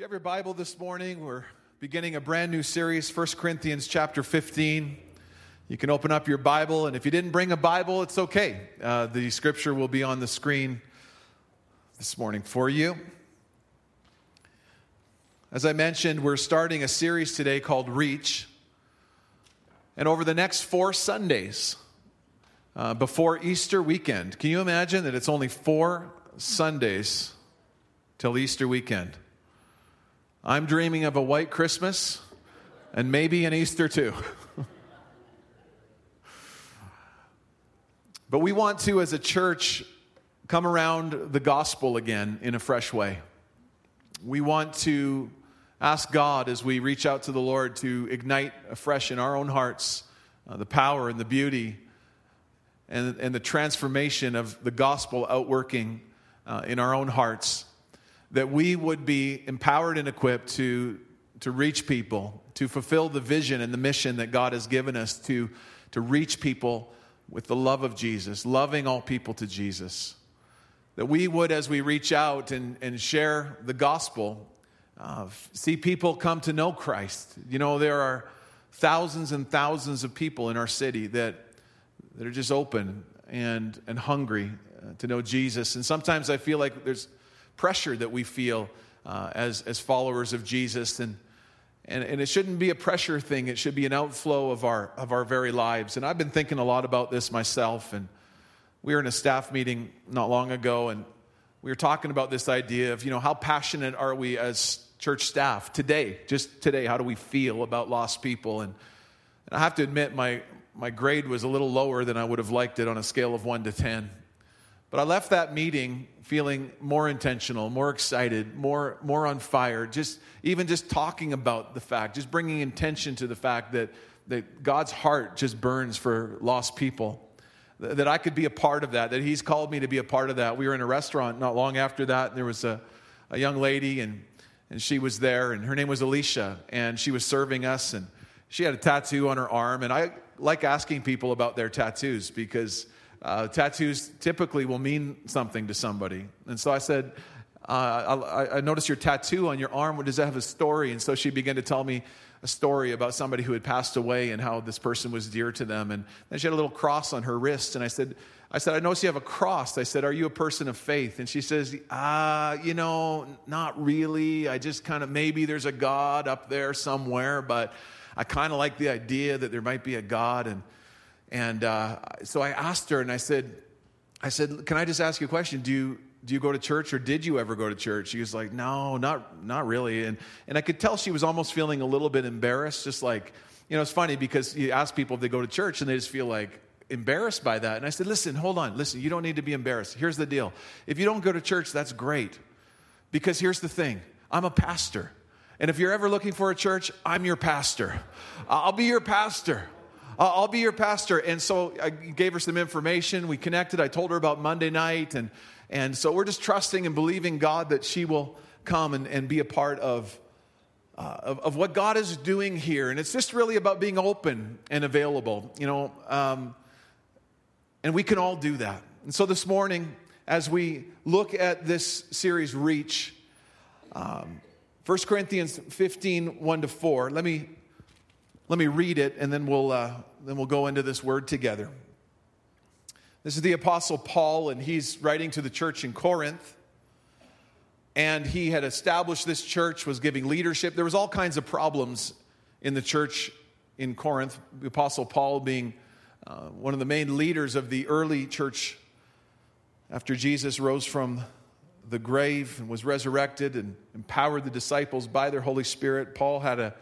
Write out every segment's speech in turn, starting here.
you have your Bible this morning, we're beginning a brand new series, 1 Corinthians chapter 15. You can open up your Bible, and if you didn't bring a Bible, it's okay. Uh, the scripture will be on the screen this morning for you. As I mentioned, we're starting a series today called Reach. And over the next four Sundays, uh, before Easter weekend, can you imagine that it's only four Sundays till Easter weekend? I'm dreaming of a white Christmas and maybe an Easter too. but we want to, as a church, come around the gospel again in a fresh way. We want to ask God as we reach out to the Lord to ignite afresh in our own hearts uh, the power and the beauty and, and the transformation of the gospel outworking uh, in our own hearts that we would be empowered and equipped to, to reach people, to fulfill the vision and the mission that God has given us to, to reach people with the love of Jesus, loving all people to Jesus. That we would, as we reach out and, and share the gospel, uh, see people come to know Christ. You know, there are thousands and thousands of people in our city that, that are just open and, and hungry uh, to know Jesus. And sometimes I feel like there's pressure that we feel uh, as, as followers of Jesus. And, and, and it shouldn't be a pressure thing, it should be an outflow of our, of our very lives. And I've been thinking a lot about this myself. And we were in a staff meeting not long ago, and we were talking about this idea of, you know, how passionate are we as church staff today, just today? How do we feel about lost people? And, and I have to admit, my, my grade was a little lower than I would have liked it on a scale of one to 10. But I left that meeting feeling more intentional, more excited, more, more on fire, just even just talking about the fact, just bringing intention to the fact that, that God's heart just burns for lost people. That I could be a part of that, that He's called me to be a part of that. We were in a restaurant not long after that, and there was a, a young lady, and, and she was there, and her name was Alicia, and she was serving us, and she had a tattoo on her arm. And I like asking people about their tattoos because uh, tattoos typically will mean something to somebody. And so I said, uh, I, I, noticed your tattoo on your arm. Does that have a story? And so she began to tell me a story about somebody who had passed away and how this person was dear to them. And then she had a little cross on her wrist. And I said, I said, I noticed you have a cross. I said, Are you a person of faith? And she says, Ah, uh, you know, not really. I just kind of, maybe there's a God up there somewhere, but I kind of like the idea that there might be a God. And and uh, so I asked her, and I said, I said, can I just ask you a question? Do you, do you go to church or did you ever go to church? She was like, no, not, not really. And, and I could tell she was almost feeling a little bit embarrassed, just like, you know, it's funny because you ask people if they go to church and they just feel like embarrassed by that. And I said, listen, hold on, listen, you don't need to be embarrassed. Here's the deal. If you don't go to church, that's great. Because here's the thing I'm a pastor. And if you're ever looking for a church, I'm your pastor. I'll be your pastor. I'll be your pastor. And so I gave her some information. We connected. I told her about Monday night. And, and so we're just trusting and believing God that she will come and, and be a part of, uh, of, of, what God is doing here. And it's just really about being open and available, you know. Um, and we can all do that. And so this morning, as we look at this series, Reach, um, 1 Corinthians 15, 1 to 4, let me let me read it and then we'll, uh, then we'll go into this word together. This is the Apostle Paul, and he's writing to the church in Corinth. And he had established this church, was giving leadership. There was all kinds of problems in the church in Corinth. The Apostle Paul being uh, one of the main leaders of the early church after Jesus rose from the grave and was resurrected and empowered the disciples by their Holy Spirit. Paul had a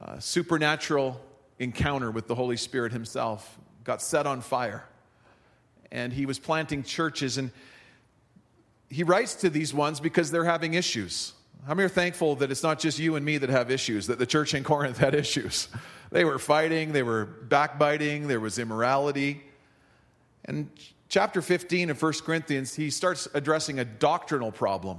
uh, supernatural encounter with the Holy Spirit himself, got set on fire. And he was planting churches. And he writes to these ones because they're having issues. How many are thankful that it's not just you and me that have issues, that the church in Corinth had issues? They were fighting, they were backbiting, there was immorality. And chapter 15 of 1 Corinthians, he starts addressing a doctrinal problem.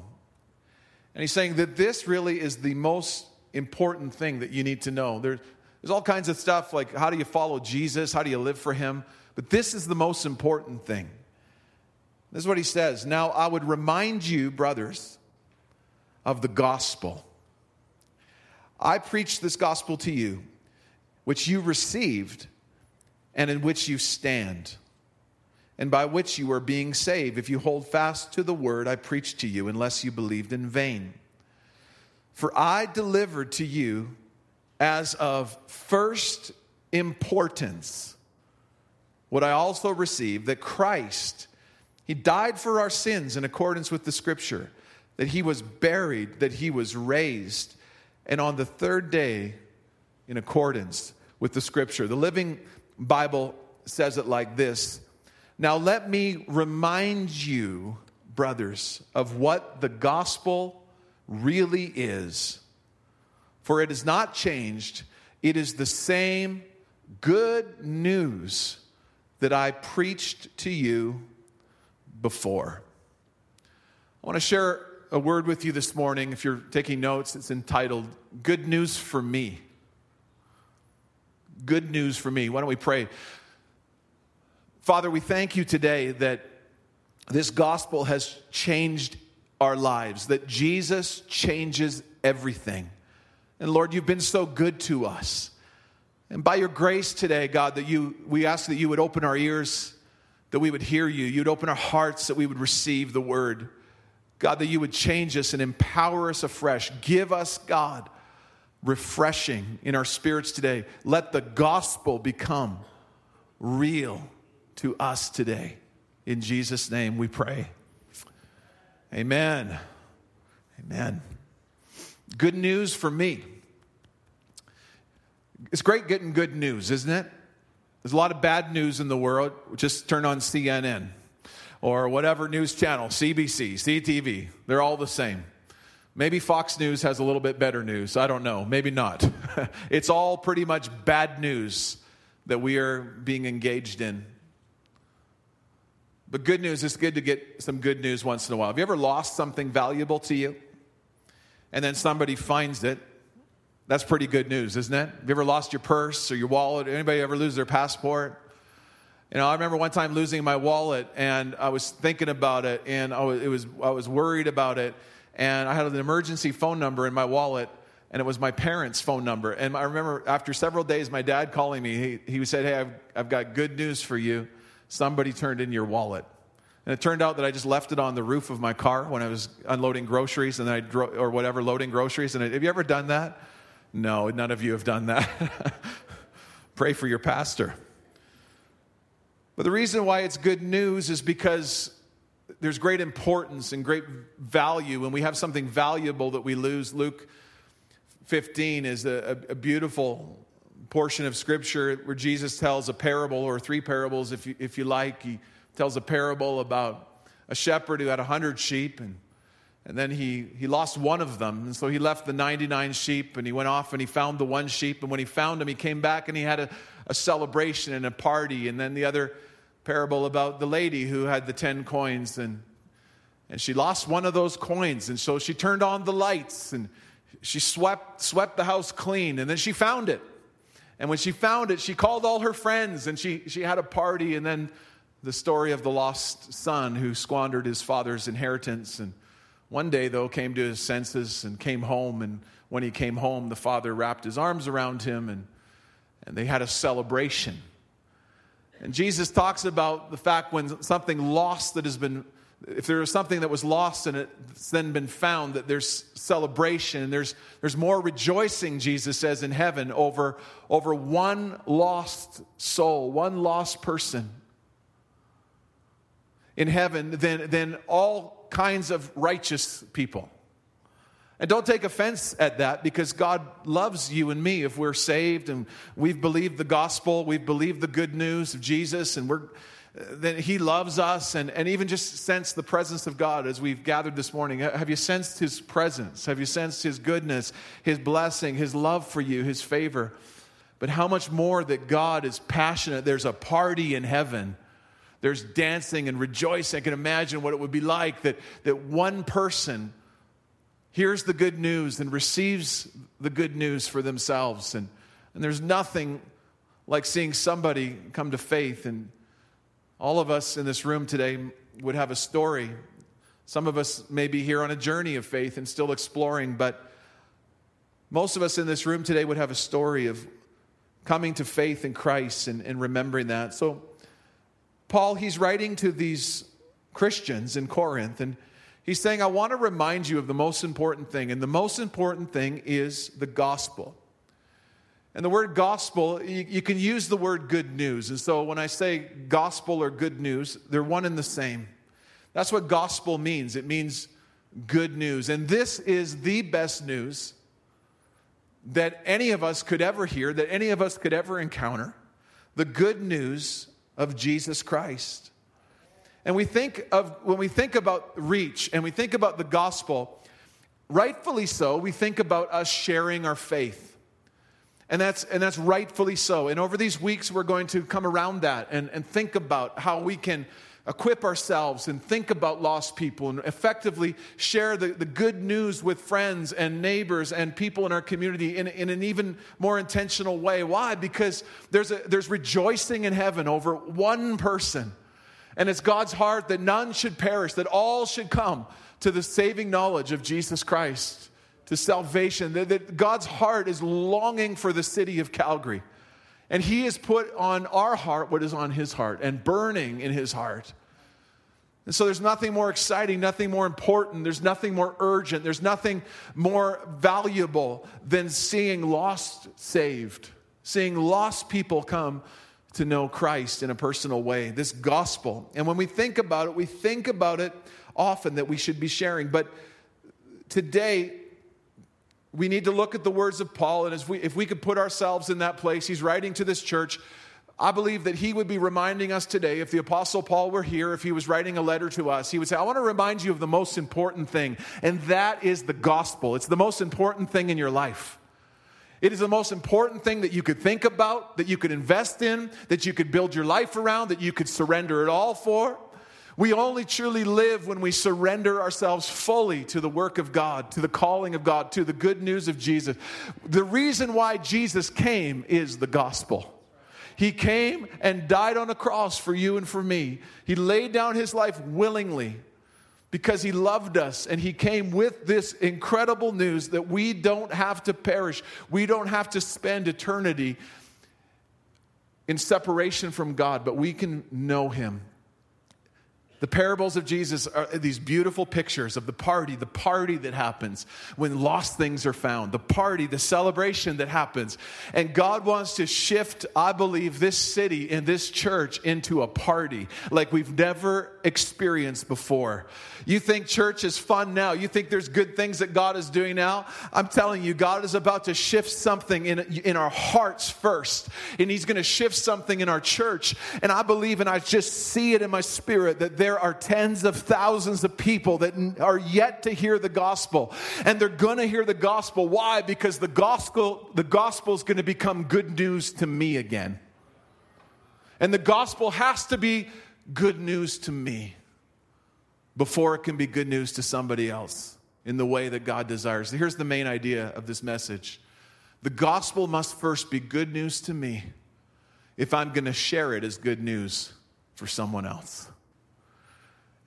And he's saying that this really is the most important thing that you need to know. There, there's all kinds of stuff like how do you follow Jesus? How do you live for him? But this is the most important thing. This is what he says. Now, I would remind you, brothers, of the gospel I preach this gospel to you, which you received and in which you stand, and by which you are being saved, if you hold fast to the word I preached to you, unless you believed in vain. For I delivered to you as of first importance what I also received that Christ, He died for our sins in accordance with the scripture, that He was buried, that He was raised, and on the third day, in accordance with the scripture. The Living Bible says it like this Now let me remind you, brothers, of what the gospel really is. For it is not changed, it is the same good news that I preached to you before. I want to share a word with you this morning. If you're taking notes, it's entitled Good News for Me. Good news for me. Why don't we pray? Father, we thank you today that this gospel has changed our lives, that Jesus changes everything. And Lord, you've been so good to us. And by your grace today, God, that you we ask that you would open our ears, that we would hear you, you'd open our hearts, that we would receive the word. God, that you would change us and empower us afresh. Give us, God, refreshing in our spirits today. Let the gospel become real to us today. In Jesus' name we pray. Amen. Amen. Good news for me. It's great getting good news, isn't it? There's a lot of bad news in the world. Just turn on CNN or whatever news channel, CBC, CTV. They're all the same. Maybe Fox News has a little bit better news. I don't know. Maybe not. it's all pretty much bad news that we are being engaged in. But good news, it's good to get some good news once in a while. Have you ever lost something valuable to you? And then somebody finds it. That's pretty good news, isn't it? Have you ever lost your purse or your wallet? Anybody ever lose their passport? You know, I remember one time losing my wallet, and I was thinking about it, and I was, was, I was worried about it, and I had an emergency phone number in my wallet, and it was my parents' phone number. And I remember after several days, my dad calling me, he, he said, Hey, I've, I've got good news for you somebody turned in your wallet. And it turned out that I just left it on the roof of my car when I was unloading groceries and I or whatever, loading groceries. And I, have you ever done that? No, none of you have done that. Pray for your pastor. But the reason why it's good news is because there's great importance and great value, when we have something valuable that we lose. Luke 15 is a, a, a beautiful portion of scripture where Jesus tells a parable, or three parables, if you, if you like. He tells a parable about a shepherd who had a hundred sheep, and, and then he, he lost one of them. And so he left the 99 sheep, and he went off and he found the one sheep. And when he found him, he came back and he had a, a celebration and a party. And then the other parable about the lady who had the 10 coins, and, and she lost one of those coins. And so she turned on the lights, and she swept, swept the house clean, and then she found it. And when she found it, she called all her friends and she, she had a party. And then the story of the lost son who squandered his father's inheritance. And one day, though, came to his senses and came home. And when he came home, the father wrapped his arms around him and, and they had a celebration. And Jesus talks about the fact when something lost that has been if there is something that was lost and it's then been found, that there's celebration and there's, there's more rejoicing, Jesus says, in heaven over, over one lost soul, one lost person in heaven than, than all kinds of righteous people. And don't take offense at that because God loves you and me if we're saved and we've believed the gospel, we've believed the good news of Jesus, and we're that He loves us, and, and even just sense the presence of God as we've gathered this morning. Have you sensed His presence? Have you sensed His goodness, His blessing, His love for you, His favor? But how much more that God is passionate. There's a party in heaven. There's dancing and rejoicing. I can imagine what it would be like that, that one person hears the good news and receives the good news for themselves. And, and there's nothing like seeing somebody come to faith and all of us in this room today would have a story. Some of us may be here on a journey of faith and still exploring, but Most of us in this room today would have a story of coming to faith in Christ and, and remembering that. So, Paul, he's writing to these Christians in Corinth, and he's saying, I want to remind you of the most important thing. And the most important thing is the gospel. And the word gospel, you, you, can use the word good news. And so when I say gospel or good news, they're one and the same. That's what gospel means it means good news. And this is the best news that any of us could ever hear, that any of us could ever encounter the good news of Jesus Christ. And we think of, when we think about reach and we think about the gospel, rightfully so, we think about us sharing our faith. And that's, and that's rightfully so. And over these weeks, we're going to come around that and, and think about how we can equip ourselves and think about lost people and effectively share the, the good news with friends and neighbors and people in our community in, in an even more intentional way. Why? Because there's, a, there's rejoicing in heaven over one person. And it's God's heart that none should perish, that all should come to the saving knowledge of Jesus Christ, to salvation. That, that God's heart is longing for the city of Calgary. And He has put on our heart what is on His heart and burning in His heart. And so there's nothing more exciting, nothing more important, there's nothing more urgent, there's nothing more valuable than seeing lost saved, seeing lost people come to know Christ in a personal way, this gospel. And when we think about it, we think about it often that we should be sharing. But today, we need to look at the words of Paul, and as we, if we could put ourselves in that place, he's writing to this church I believe that he would be reminding us today, if the Apostle Paul were here, if he was writing a letter to us, he would say, I want to remind you of the most important thing, and that is the gospel. It's the most important thing in your life. It is the most important thing that you could think about, that you could invest in, that you could build your life around, that you could surrender it all for. We only truly live when we surrender ourselves fully to the work of God, to the calling of God, to the good news of Jesus. The reason why Jesus came is the gospel. He came and died on a cross for you and for me. He laid down his life willingly because he loved us and he came with this incredible news that we don't have to perish. We don't have to spend eternity in separation from God, but we can know him the parables of Jesus are these beautiful pictures of the party, the party that happens when lost things are found, the party, the celebration that happens. And God wants to shift, I believe, this city and this church into a party like we've never experienced before. You think church is fun now, you think there's good things that God is doing now. I'm telling you, God is about to shift something in, in our hearts first, and He's going to shift something in our church. And I believe, and I just see it in my spirit, that there are tens of thousands of people that are yet to hear the gospel. And they're going to hear the gospel. Why? Because the gospel, the gospel is going to become good news to me again. And the gospel has to be good news to me before it can be good news to somebody else in the way that God desires. Here's the main idea of this message the gospel must first be good news to me if I'm going to share it as good news for someone else.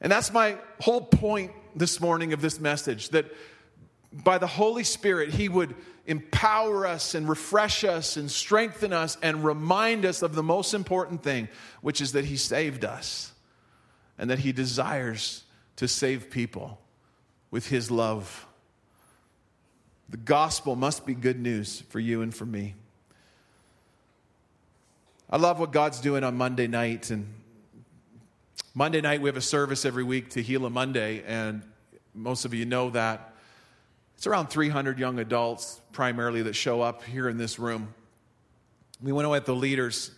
And that's my whole point this morning of this message that by the Holy Spirit, He would empower us and refresh us and strengthen us and remind us of the most important thing, which is that He saved us and that He desires to save people with His love. The gospel must be good news for you and for me. I love what God's doing on Monday night, and Monday night, we have a service every week Tehillah Monday, and most of you know that. It's around 300 young adults primarily that show up here in this room. We went away with the leaders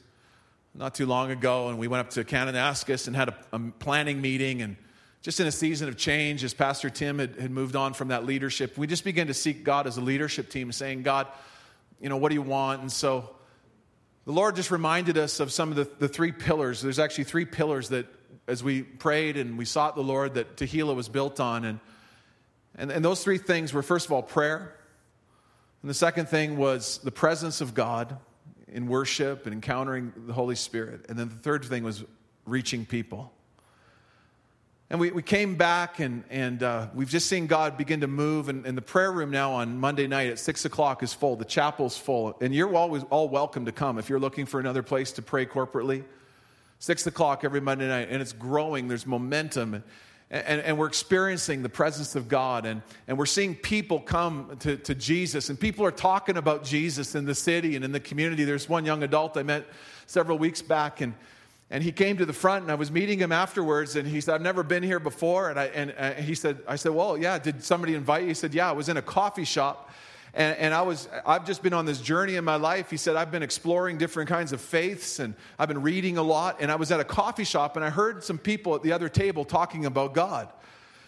not too long ago, and we went up to Kananaskis and had a, a, planning meeting. And just in a season of change, as Pastor Tim had, had moved on from that leadership, we just began to seek God as a leadership team, saying, God, you know, what do you want? And so the Lord just reminded us of some of the, the three pillars. There's actually three pillars that as we prayed and we sought the Lord that Tehillah was built on. And, and, and those three things were, first of all, prayer. And the second thing was the presence of God in worship and encountering the Holy Spirit. And then the third thing was reaching people. and we, we came back, and, and uh, we've just seen God begin to move. And, and the prayer room now on Monday night at 6 o'clock is full. The chapel's full. And you're always all welcome to come if you're looking for another place to pray corporately. 6 o'clock every Monday night. And it's growing, there's momentum. And, and, and, we're experiencing the presence of God, and, and we're seeing people come to, to Jesus, and people are talking about Jesus in the city and in the community. There's one young adult I met several weeks back, and and he came to the front and i was meeting him afterwards and he said i've never been here before and, I, and uh, he said i said well yeah did somebody invite you he said yeah i was in a coffee shop and, and, i was i've just been on this journey in my life he said i've been exploring different kinds of faiths and i've been reading a lot and i was at a coffee shop and i heard some people at the other table talking about god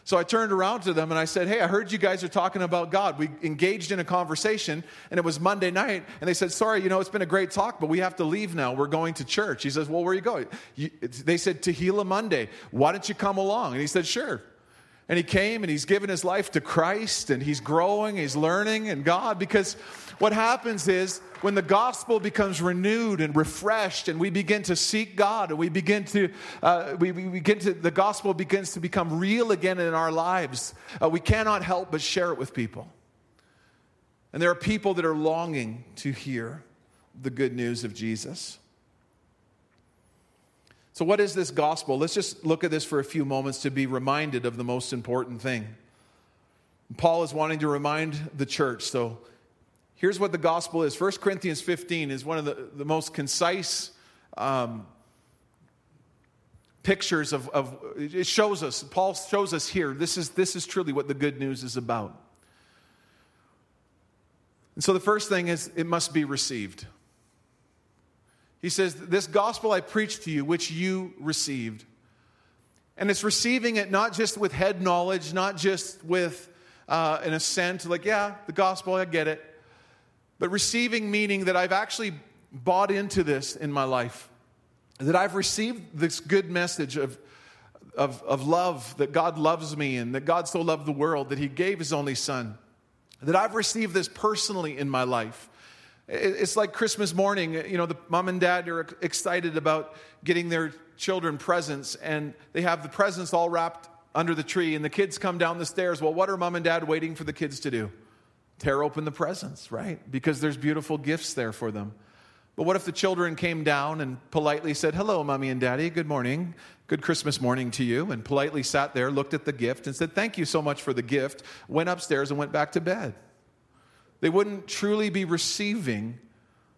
so I turned around to them and I said, Hey, I heard you guys are talking about God. We engaged in a conversation and it was Monday night. And they said, Sorry, you know, it's been a great talk, but we have to leave now. We're going to church. He says, Well, where are you going? they said, Tehillah Monday. Why don't you come along? And he said, Sure. And he came and he's given his life to Christ and he's growing, he's learning in God because what happens is when the gospel becomes renewed and refreshed and we begin to seek God and we begin to, uh, we, we, begin to, the gospel begins to become real again in our lives, uh, we cannot help but share it with people. And there are people that are longing to hear the good news of Jesus. So, what is this gospel? Let's just look at this for a few moments to be reminded of the most important thing. Paul is wanting to remind the church. So, here's what the gospel is 1 Corinthians 15 is one of the, the most concise um, pictures of, of, it shows us, Paul shows us here, this is, this is truly what the good news is about. And so, the first thing is it must be received. He says, This gospel I preach to you, which you received. And it's receiving it not just with head knowledge, not just with uh, an assent, like, yeah, the gospel, I get it. But receiving meaning that I've actually bought into this in my life, that I've received this good message of, of, of love, that God loves me and that God so loved the world that He gave His only Son, that I've received this personally in my life. It's like Christmas morning, you know, the mom and dad are excited about getting their children presents, and they have the presents all wrapped under the tree, and the kids come down the stairs. Well, what are mom and dad waiting for the kids to do? Tear open the presents, right? Because there's beautiful gifts there for them. But what if the children came down and politely said, Hello, mommy and daddy, good morning, good Christmas morning to you, and politely sat there, looked at the gift, and said, Thank you so much for the gift, went upstairs and went back to bed? They wouldn't truly be receiving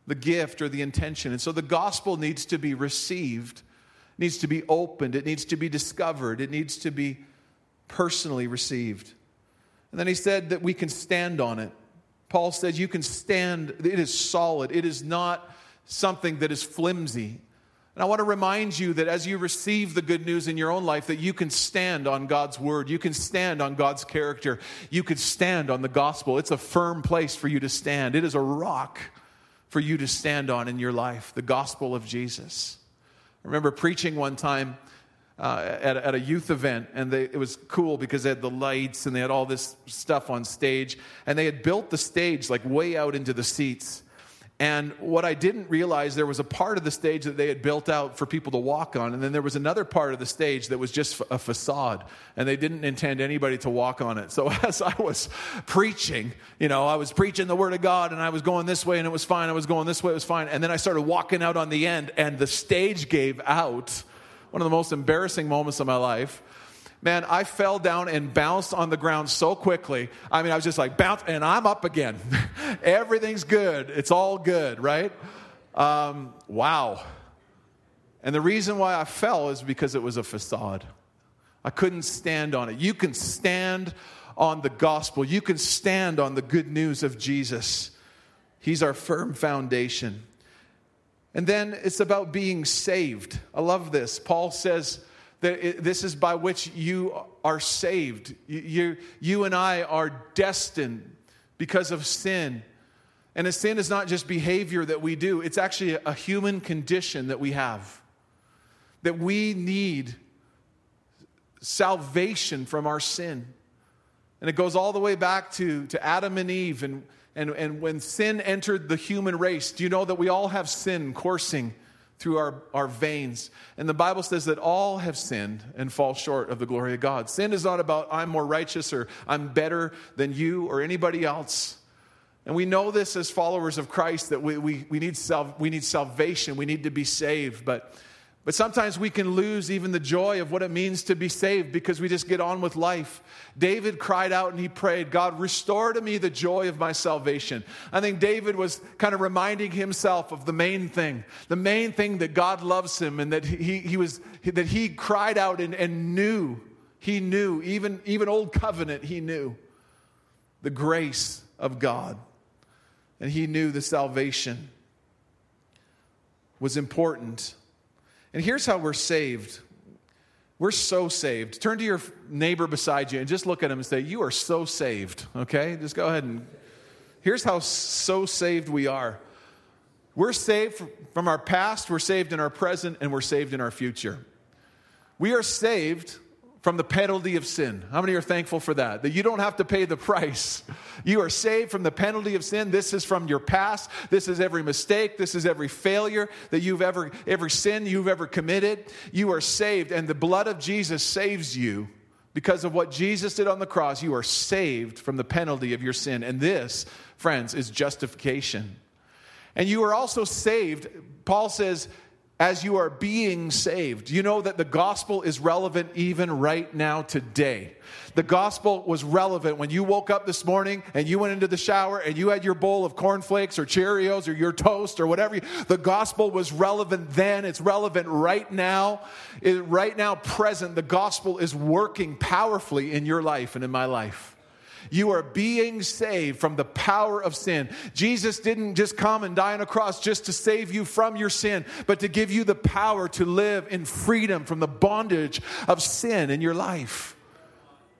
the gift or the intention. And so the gospel needs to be received, needs to be opened, it needs to be discovered, it needs to be personally received. And then he said that we can stand on it. Paul says you can stand, it is solid, it is not something that is flimsy. And I want to remind you that as you receive the good news in your own life, that you can stand on God's word. You can stand on God's character. You can stand on the gospel. It's a firm place for you to stand. It is a rock for you to stand on in your life, the gospel of Jesus. I remember preaching one time uh, at, at, a youth event, and they, it was cool because they had the lights and they had all this stuff on stage, and they had built the stage like way out into the seats. And what I didn't realize, there was a part of the stage that they had built out for people to walk on, and then there was another part of the stage that was just a facade, and they didn't intend anybody to walk on it. So as I was preaching, you know, I was preaching the Word of God, and I was going this way, and it was fine. I was going this way, it was fine. And then I started walking out on the end, and the stage gave out. One of the most embarrassing moments of my life man, I fell down and bounced on the ground so quickly. I mean, I was just like, bounce, and I'm up again. Everything's good. It's all good, right? Um, wow. And the reason why I fell is because it was a facade. I couldn't stand on it. You can stand on the gospel, you can stand on the good news of Jesus. He's our firm foundation. And then it's about being saved. I love this. Paul says, this is by which you are saved. You, you, and I are destined because of sin. And a sin is not just behavior that we do, it's actually a human condition that we have. That we need salvation from our sin. And it goes all the way back to, to Adam and Eve. And, and, and when sin entered the human race, do you know that we all have sin coursing through our, our veins. And the Bible says that all have sinned and fall short of the glory of God. Sin is not about I'm more righteous or I'm better than you or anybody else. And we know this as followers of Christ that we, we, we, need, sal- we need salvation, we need to be saved. But but sometimes we can lose even the joy of what it means to be saved because we just get on with life. David cried out and he prayed, God, restore to me the joy of my salvation. I think David was kind of reminding himself of the main thing, the main thing that God loves him and that he, he was, that he cried out and, and knew, he knew, even, even old covenant, he knew the grace of God. And he knew the salvation was important and here's how we're saved. We're so saved. Turn to your neighbor beside you and just look at him and say, You are so saved. Okay? Just go ahead and. Here's how so saved we are. We're saved from our past, we're saved in our present, and we're saved in our future. We are saved from the penalty of sin. How many are thankful for that? That you don't have to pay the price. You are saved from the penalty of sin. This is from your past. This is every mistake. This is every failure that you've ever, every sin you've ever committed. You are saved, and the blood of Jesus saves you. Because of what Jesus did on the cross, you are saved from the penalty of your sin. And this, friends, is justification. And you are also saved. Paul says, as you are being saved. You know that the gospel is relevant even right now today. The gospel was relevant when you woke up this morning and you went into the shower and you had your bowl of cornflakes or Cheerios or your toast or whatever. The gospel was relevant then. It's relevant right now. It, right now, present, the gospel is working powerfully in your life and in my life. You are being saved from the power of sin. Jesus didn't just come and die on a cross just to save you from your sin, but to give you the power to live in freedom from the bondage of sin in your life.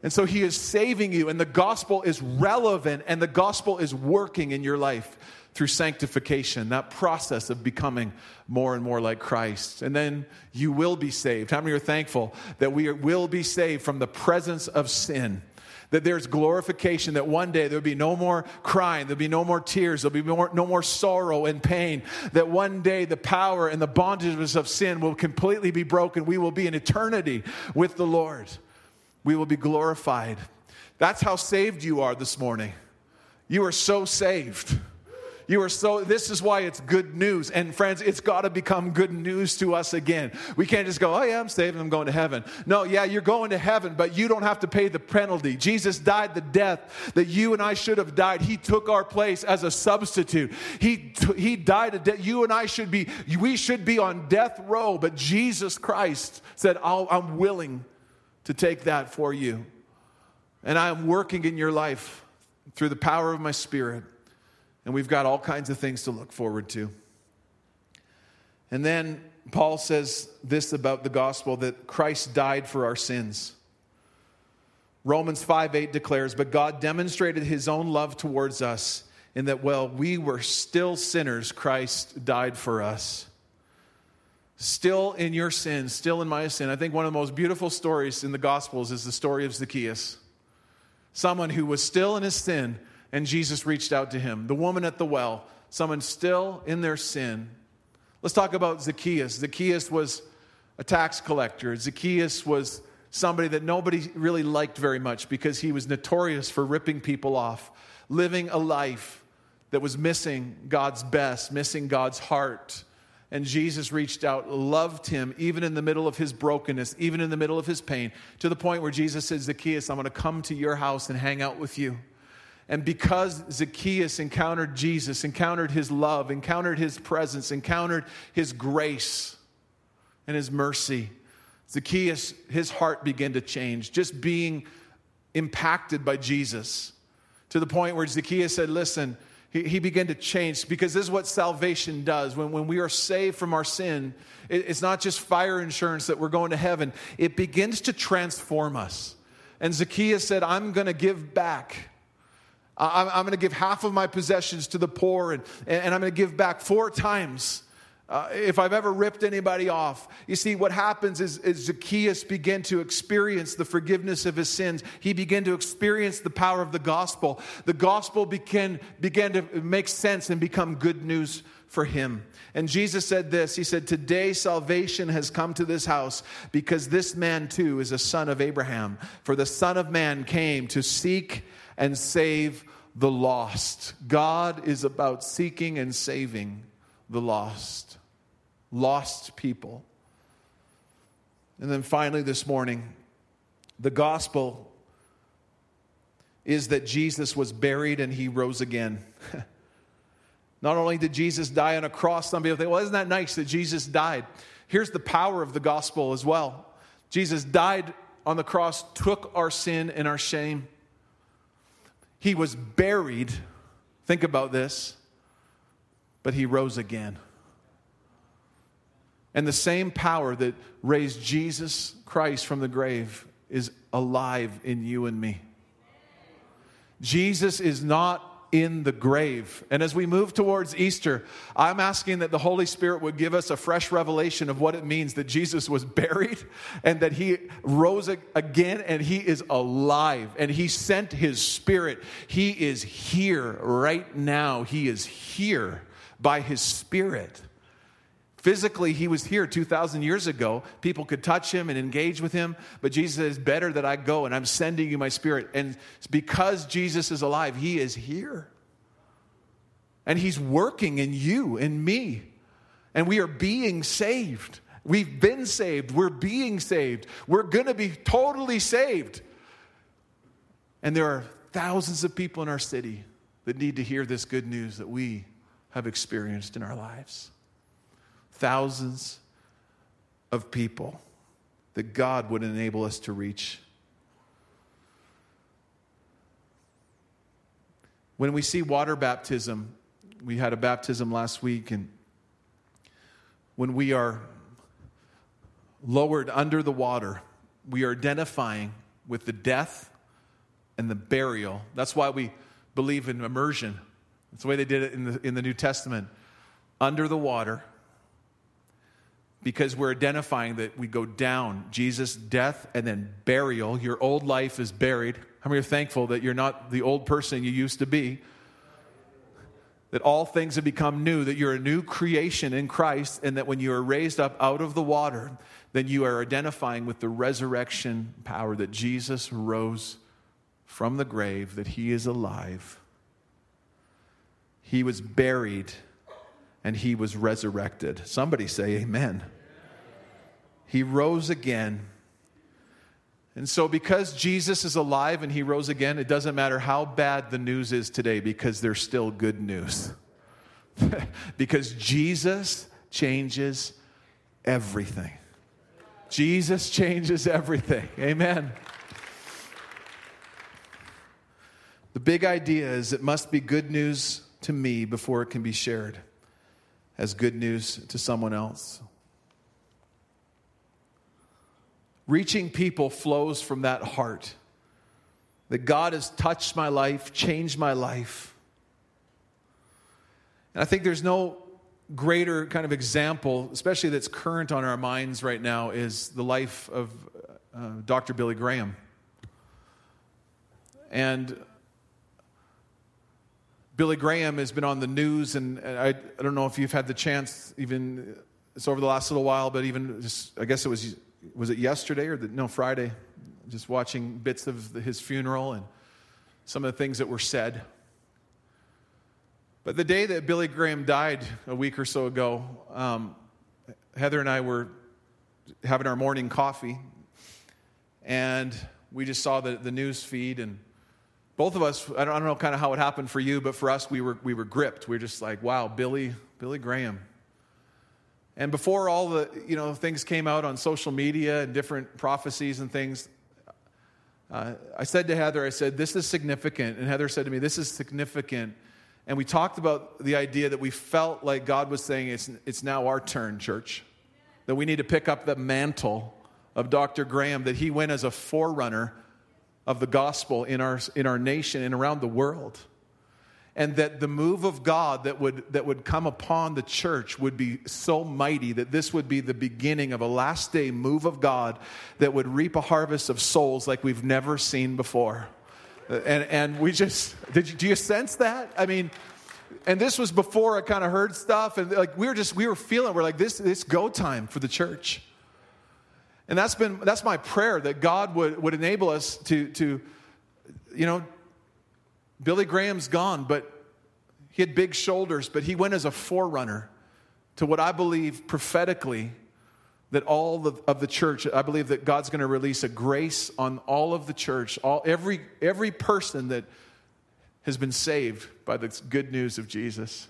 And so he is saving you, and the gospel is relevant, and the gospel is working in your life through sanctification, that process of becoming more and more like Christ. And then you will be saved. How many are thankful that we will be saved from the presence of sin? That there's glorification, that one day there'll be no more crying, there'll be no more tears, there'll be more, no more sorrow and pain, that one day the power and the bondages of sin will completely be broken. We will be in eternity with the Lord. We will be glorified. That's how saved you are this morning. You are so saved. You are so, this is why it's good news. And friends, it's got to become good news to us again. We can't just go, oh yeah, I'm saved I'm going to heaven. No, yeah, you're going to heaven, but you don't have to pay the penalty. Jesus died the death that you and I should have died. He took our place as a substitute. He, he died a death. You and I should be, we should be on death row, but Jesus Christ said, I'm willing to take that for you. And I am working in your life through the power of my spirit. And we've got all kinds of things to look forward to. And then Paul says this about the gospel that Christ died for our sins. Romans 5 8 declares, But God demonstrated his own love towards us in that while we were still sinners, Christ died for us. Still in your sin, still in my sin. I think one of the most beautiful stories in the Gospels is the story of Zacchaeus. Someone who was still in his sin, and Jesus reached out to him. The woman at the well, someone still in their sin. Let's talk about Zacchaeus. Zacchaeus was a tax collector. Zacchaeus was somebody that nobody really liked very much because he was notorious for ripping people off, living a life that was missing God's best, missing God's heart. And Jesus reached out, loved him, even in the middle of his brokenness, even in the middle of his pain, to the point where Jesus said, Zacchaeus, I'm going to come to your house and hang out with you. And because Zacchaeus encountered Jesus, encountered his love, encountered his presence, encountered his grace and his mercy, Zacchaeus, his heart began to change, just being impacted by Jesus to the point where Zacchaeus said, Listen, he, began to change because this is what salvation does. When, when we are saved from our sin, it, it's not just fire insurance that we're going to heaven, it begins to transform us. And Zacchaeus said, I'm going to give back I'm, I'm going to give half of my possessions to the poor, and, and I'm going to give back four times uh, if I've ever ripped anybody off. You see, what happens is, is Zacchaeus began to experience the forgiveness of his sins. He began to experience the power of the gospel. The gospel began, began to make sense and become good news for him. And Jesus said this He said, Today salvation has come to this house because this man too is a son of Abraham. For the Son of Man came to seek and save the lost. God is about seeking and saving the lost, lost people. And then finally, this morning, the gospel is that Jesus was buried and he rose again. Not only did Jesus die on a cross, some people think, well, isn't that nice that Jesus died? Here's the power of the gospel as well Jesus died on the cross, took our sin and our shame. He was buried. Think about this but he rose again. And the same power that raised Jesus Christ from the grave is alive in you and me. Jesus is not in the grave. And as we move towards Easter, I'm asking that the Holy Spirit would give us a fresh revelation of what it means that Jesus was buried and that he rose again and he is alive and he sent his spirit. He is here right now. He is here by his spirit. Physically, he was here 2,000 years ago. People could touch him and engage with him, but Jesus says, Better that I go, and I'm sending you my spirit. And because Jesus is alive, he is here. And he's working in you and me. And we are being saved. We've been saved. We're being saved. We're going to be totally saved. And there are thousands of people in our city that need to hear this good news that we have experienced in our lives. Thousands of people that God would enable us to reach. When we see water baptism, we had a baptism last week, and when we are lowered under the water, we are identifying with the death and the burial. That's why we believe in immersion. That's the way they did it in the, in the New Testament. Under the water, because we're identifying that we go down Jesus' death and then burial. Your old life is buried. How many are thankful that you're not the old person you used to be? That all things have become new, that you're a new creation in Christ, and that when you are raised up out of the water, then you are identifying with the resurrection power that Jesus rose from the grave, that he is alive he was buried, and he was resurrected. Somebody say, Amen. He rose again. And so, because Jesus is alive and he rose again, it doesn't matter how bad the news is today because there's still good news. because Jesus changes everything. Jesus changes everything. Amen. The big idea is it must be good news to me before it can be shared as good news to someone else. Reaching people flows from that heart that God has touched my life, changed my life. And I think there's no greater kind of example, especially that's current on our minds right now, is the life of uh, Dr. Billy Graham. And Billy Graham has been on the news, and I, I don't know if you've had the chance, even it's over the last little while, but even just, I guess it was, was it yesterday or the, no, Friday, just watching bits of his funeral and some of the things that were said. But the day that Billy Graham died a week or so ago, um, Heather and I were having our morning coffee, and we just saw the, the news feed, and both of us, I don't, I don't know kind of how it happened for you, but for us, we were, we were gripped. We were just like, wow, Billy, Billy Graham. And before all the you know things came out on social media and different prophecies and things, uh, I said to Heather, I said, this is significant. And Heather said to me, this is significant. And we talked about the idea that we felt like God was saying, it's, it's now our turn, church. That we need to pick up the mantle of Dr. Graham, that he went as a forerunner of the gospel in our, in our nation and around the world. And that the move of God that would, that would come upon the church would be so mighty that this would be the beginning of a last day move of God that would reap a harvest of souls like we've never seen before. Uh, and, and we just, did you, do you sense that? I mean, and this was before I kind of heard stuff, and like we were just, we were feeling, we're like, this, this go time for the church. And that's been, that's my prayer that God would, would enable us to, to, you know, Billy Graham's gone, but he had big shoulders, but he went as a forerunner to what I believe prophetically that all of, of the church, I believe that God's going to release a grace on all of the church, all, every, every person that has been saved by the good news of Jesus.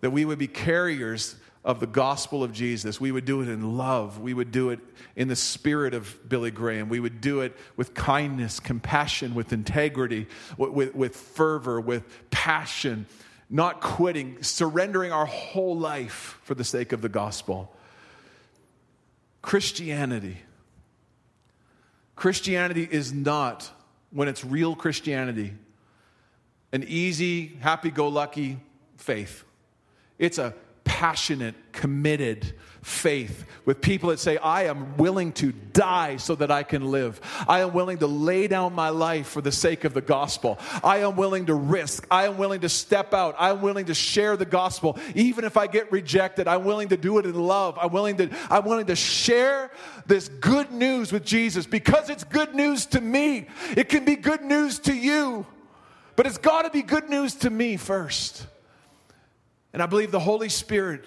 That we would be carriers of the gospel of Jesus. We would do it in love. We would do it in the spirit of Billy Graham. We would do it with kindness, compassion, with integrity, with, with, fervor, with passion, not quitting, surrendering our whole life for the sake of the gospel. Christianity. Christianity is not, when it's real Christianity, an easy, happy go lucky faith. It's a passionate, committed faith with people that say, I am willing to die so that I can live. I am willing to lay down my life for the sake of the gospel. I am willing to risk. I am willing to step out. I'm willing to share the gospel. Even if I get rejected, I'm willing to do it in love. I'm willing to, I'm willing to share this good news with Jesus because it's good news to me. It can be good news to you, but it's got to be good news to me first. And I believe the Holy Spirit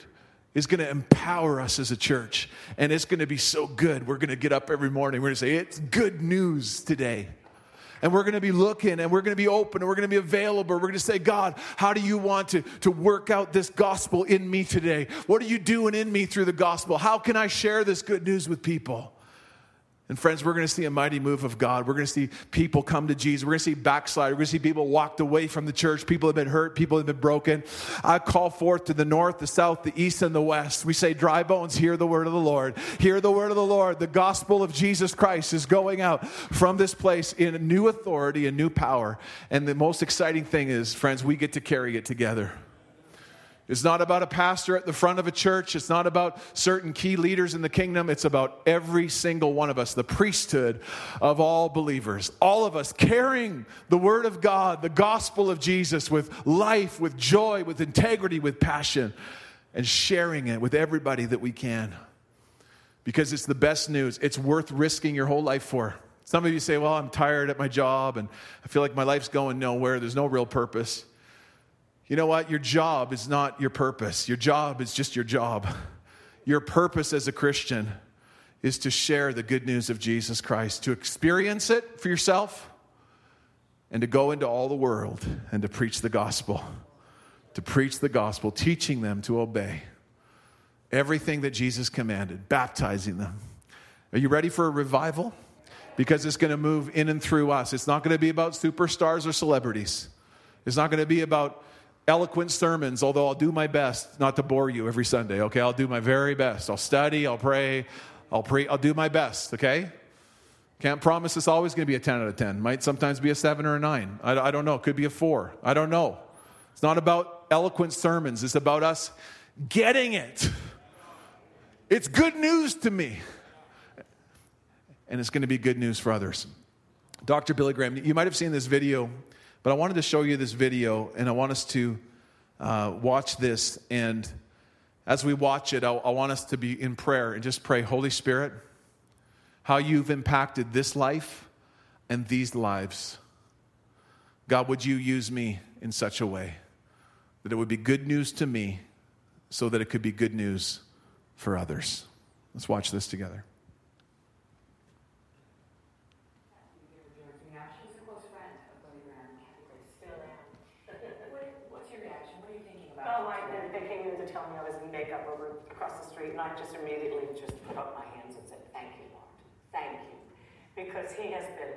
is going to empower us as a church. And it's going to be so good. We're going to get up every morning. We're going to say, It's good news today. And we're going to be looking and we're going to be open and we're going to be available. We're going to say, God, how do you want to, to work out this gospel in me today? What are you doing in me through the gospel? How can I share this good news with people? And friends, we're going to see a mighty move of God. We're going to see people come to Jesus. We're going to see backslide. We're going to see people walked away from the church. People have been hurt. People have been broken. I call forth to the north, the south, the east, and the west. We say, dry bones, hear the word of the Lord. Hear the word of the Lord. The gospel of Jesus Christ is going out from this place in new authority and new power. And the most exciting thing is, friends, we get to carry it together. It's not about a pastor at the front of a church. It's not about certain key leaders in the kingdom. It's about every single one of us, the priesthood of all believers. All of us carrying the word of God, the gospel of Jesus with life, with joy, with integrity, with passion, and sharing it with everybody that we can. Because it's the best news. It's worth risking your whole life for. Some of you say, Well, I'm tired at my job and I feel like my life's going nowhere. There's no real purpose. You know what? Your job is not your purpose. Your job is just your job. Your purpose as a Christian is to share the good news of Jesus Christ, to experience it for yourself, and to go into all the world and to preach the gospel. To preach the gospel, teaching them to obey everything that Jesus commanded, baptizing them. Are you ready for a revival? Because it's going to move in and through us. It's not going to be about superstars or celebrities. It's not going to be about eloquent sermons, although I'll do my best not to bore you every Sunday, okay? I'll do my very best. I'll study, I'll pray, I'll pray, I'll do my best, okay? Can't promise it's always going to be a 10 out of 10. Might sometimes be a 7 or a 9. I, I don't know. It could be a 4. I don't know. It's not about eloquent sermons, it's about us getting it. It's good news to me. And it's going to be good news for others. Dr. Billy Graham, you might have seen this video but I wanted to show you this video, and I want us to uh, watch this. And as we watch it, I, I want us to be in prayer and just pray, Holy Spirit, how you've impacted this life and these lives. God, would you use me in such a way that it would be good news to me so that it could be good news for others? Let's watch this together. Because he has been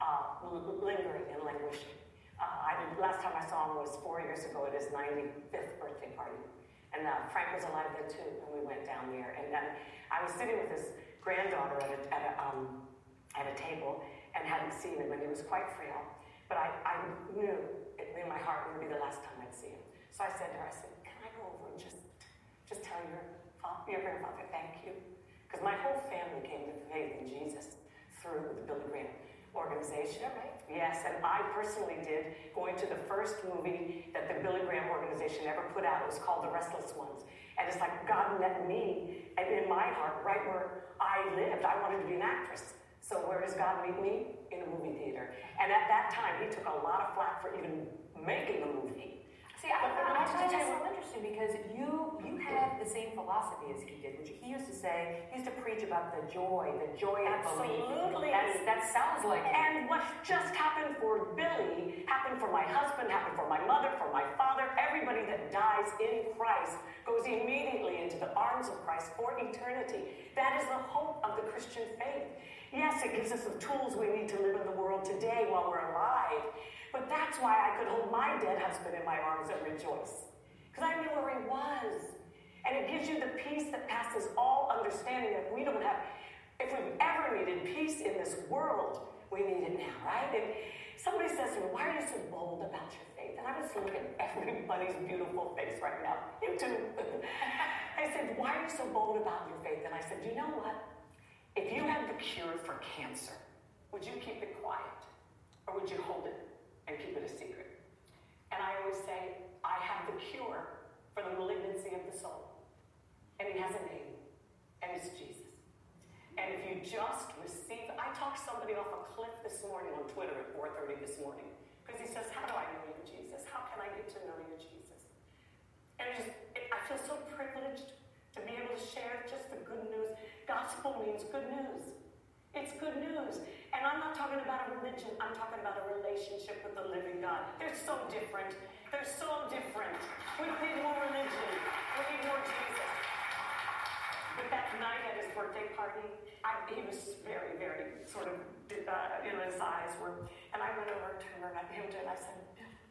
uh, lingering and languishing. Uh, I, last time I saw him was four years ago at his 95th birthday party. And uh, Frank was alive then too, and we went down there. And then I was sitting with his granddaughter at a, at a, um, at a table and hadn't seen him, and he was quite frail. But I, I knew in my heart it would be the last time I'd see him. So I said to her, I said, can I go over and just, just tell your, your grandfather thank you? Because my whole family came to faith in Jesus through the Billy Graham organization. Right? Yes, and I personally did, going to the first movie that the Billy Graham organization ever put out. It was called The Restless Ones. And it's like God met me and in my heart, right where I lived. I wanted to be an actress. So where does God meet me? In a movie theater. And at that time, he took a lot of flack for even making the movie. See, I, I, I find that so interesting because you you have the same philosophy as he did, which he used to say, he used to preach about the joy, the joy Absolutely. of belief. That's, that sounds like And what just happened for Billy happened for my husband, happened for my mother, for my father. Everybody that dies in Christ goes immediately into the arms of Christ for eternity. That is the hope of the Christian faith. Yes, it gives us the tools we need to live in the world today while we're alive. But that's why I could hold my dead husband in my arms and rejoice. Because I knew where he was. And it gives you the peace that passes all understanding that we don't have. If we've ever needed peace in this world, we need it now, right? And somebody says to me, Why are you so bold about your faith? And I just look at everybody's beautiful face right now. You too. I said, Why are you so bold about your faith? And I said, You know what? If you had the cure for cancer, would you keep it quiet? Or would you hold it and keep it a secret. And I always say, I have the cure for the malignancy of the soul. And he has a name, and it's Jesus. And if you just receive, I talked somebody off a cliff this morning on Twitter at 4:30 this morning because he says, "How do I know you, Jesus? How can I get to know you, Jesus?" And it just, it, I feel so privileged to be able to share just the good news. Gospel means good news. It's good news. And I'm not talking about a religion, I'm talking about a relationship with the living God. They're so different. They're so different. We need more religion, we need more Jesus. But that night at his birthday party, I, he was very, very sort of, uh, you know, his eyes were, and I went over to her and I him and I said, Billy.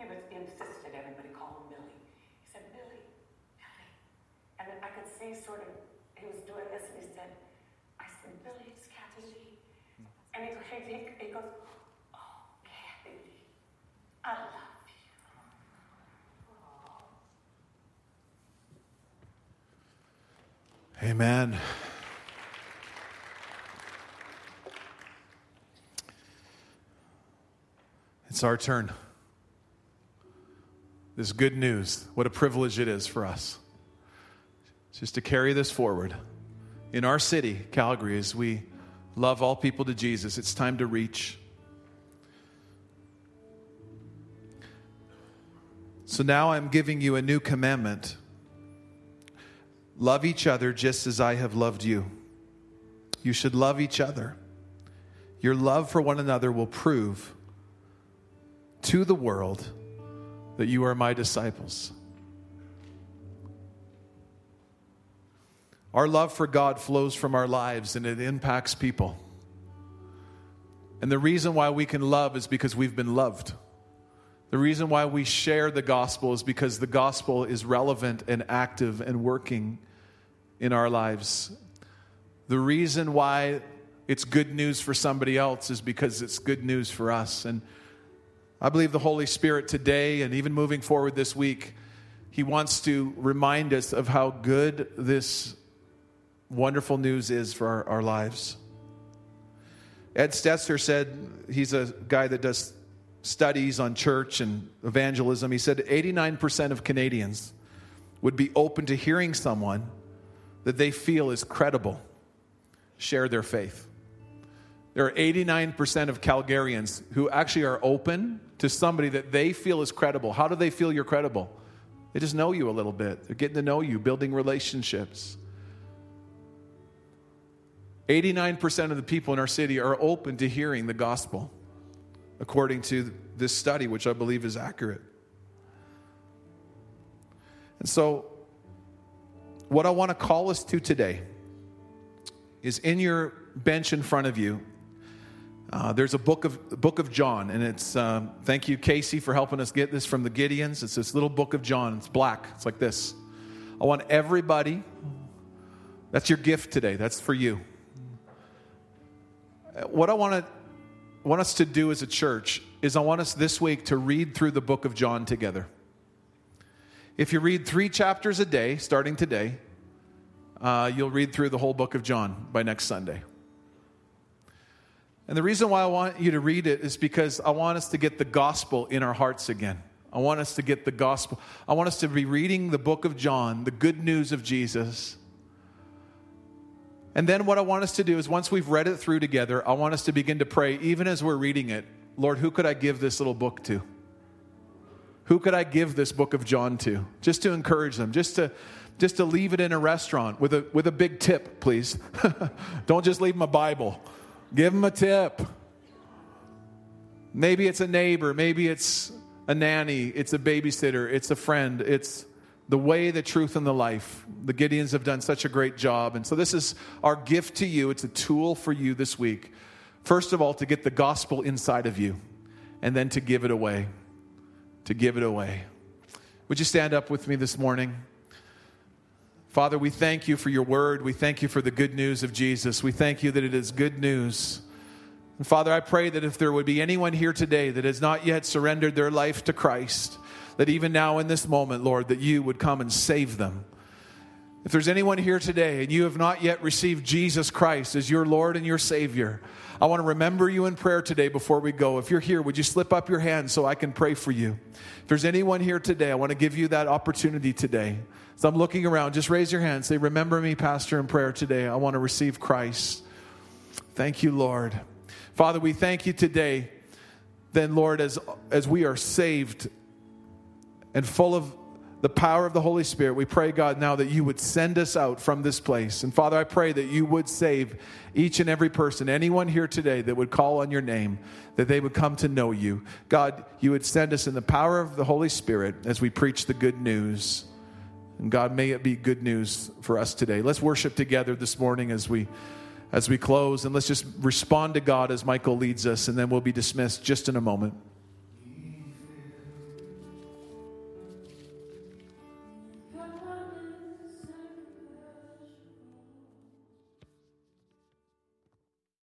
He was he insisted everybody call him Billy. He said, Billy, Billy. And I could see sort of, he was doing this and he said, It's Kathie And he, he, he goes, Oh, Kathie, I love you. Amen. It's our turn. This good news, what a privilege it is for us just to carry this forward in our city, Calgary, as we love all people to Jesus. It's time to reach. So now I'm giving you a new commandment love each other just as I have loved you. You should love each other. Your love for one another will prove to the world that you are my disciples. Our love for God flows from our lives and it impacts people. And the reason why we can love is because we've been loved. The reason why we share the gospel is because the gospel is relevant and active and working in our lives. The reason why it's good news for somebody else is because it's good news for us. And I believe the Holy Spirit today and even moving forward this week, He wants to remind us of how good this wonderful news is for our, our lives. Ed Stetzer said, he's a guy that does studies on church and evangelism. He said 89% of Canadians would be open to hearing someone that they feel is credible share their faith. There are 89% of Calgarians who actually are open to somebody that they feel is credible. How do they feel you're credible? They just know you a little bit. They're getting to know you, building relationships. 89% of the people in our city are open to hearing the gospel, according to this study, which I believe is accurate. And so, what I want to call us to today is in your bench in front of you. Uh, there's a book of book of John, and it's um, thank you Casey for helping us get this from the Gideons. It's this little book of John. It's black. It's like this. I want everybody. That's your gift today. That's for you what I want to want us to do as a church is I want us this week to read through the book of John together. If you read three chapters a day, starting today, uh, you'll read through the whole book of John by next Sunday. And the reason why I want you to read it is because I want us to get the gospel in our hearts again. I want us to get the gospel. I want us to be reading the book of John, the good news of Jesus. And then what I want us to do is once we've read it through together, I want us to begin to pray, even as we're reading it Lord, who could I give this little book to? Who could I give this book of John to? Just to encourage them, just to just to leave it in a restaurant with a with a big tip, please. Don't just leave them a Bible. Give them a tip. Maybe it's a neighbor, maybe it's a nanny, it's a babysitter, it's a friend, it's the way, the truth, and the life. The Gideons have done such a great job. And so, this is our gift to you. It's a tool for you this week. First of all, to get the gospel inside of you, and then to give it away. To give it away. Would you stand up with me this morning? Father, we thank you for your word. We thank you for the good news of Jesus. We thank you that it is good news. And Father, I pray that if there would be anyone here today that has not yet surrendered their life to Christ, that even now in this moment, Lord, that you would come and save them. If there's anyone here today and you have not yet received Jesus Christ as your Lord and your Savior, I want to remember you in prayer today before we go. If you're here, would you slip up your hand so I can pray for you? If there's anyone here today, I want to give you that opportunity today. So I'm looking around, just raise your hand. Say, Remember me, Pastor, in prayer today. I want to receive Christ. Thank you, Lord. Father, we thank you today. Then, Lord, as, as we are saved and full of the power of the Holy Spirit, we pray, God, now that you would send us out from this place. And Father, I pray that you would save each and every person, anyone here today that would call on your name, that they would come to know you. God, you would send us in the power of the Holy Spirit as we preach the good news. And God, may it be good news for us today. Let's worship together this morning as we as we close and let's just respond to God as Michael leads us and then we'll be dismissed just in a moment.